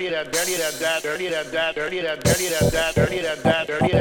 dirty that dirty that that dirty that that dirty that dirty that that dirty that that dirty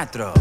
cuatro.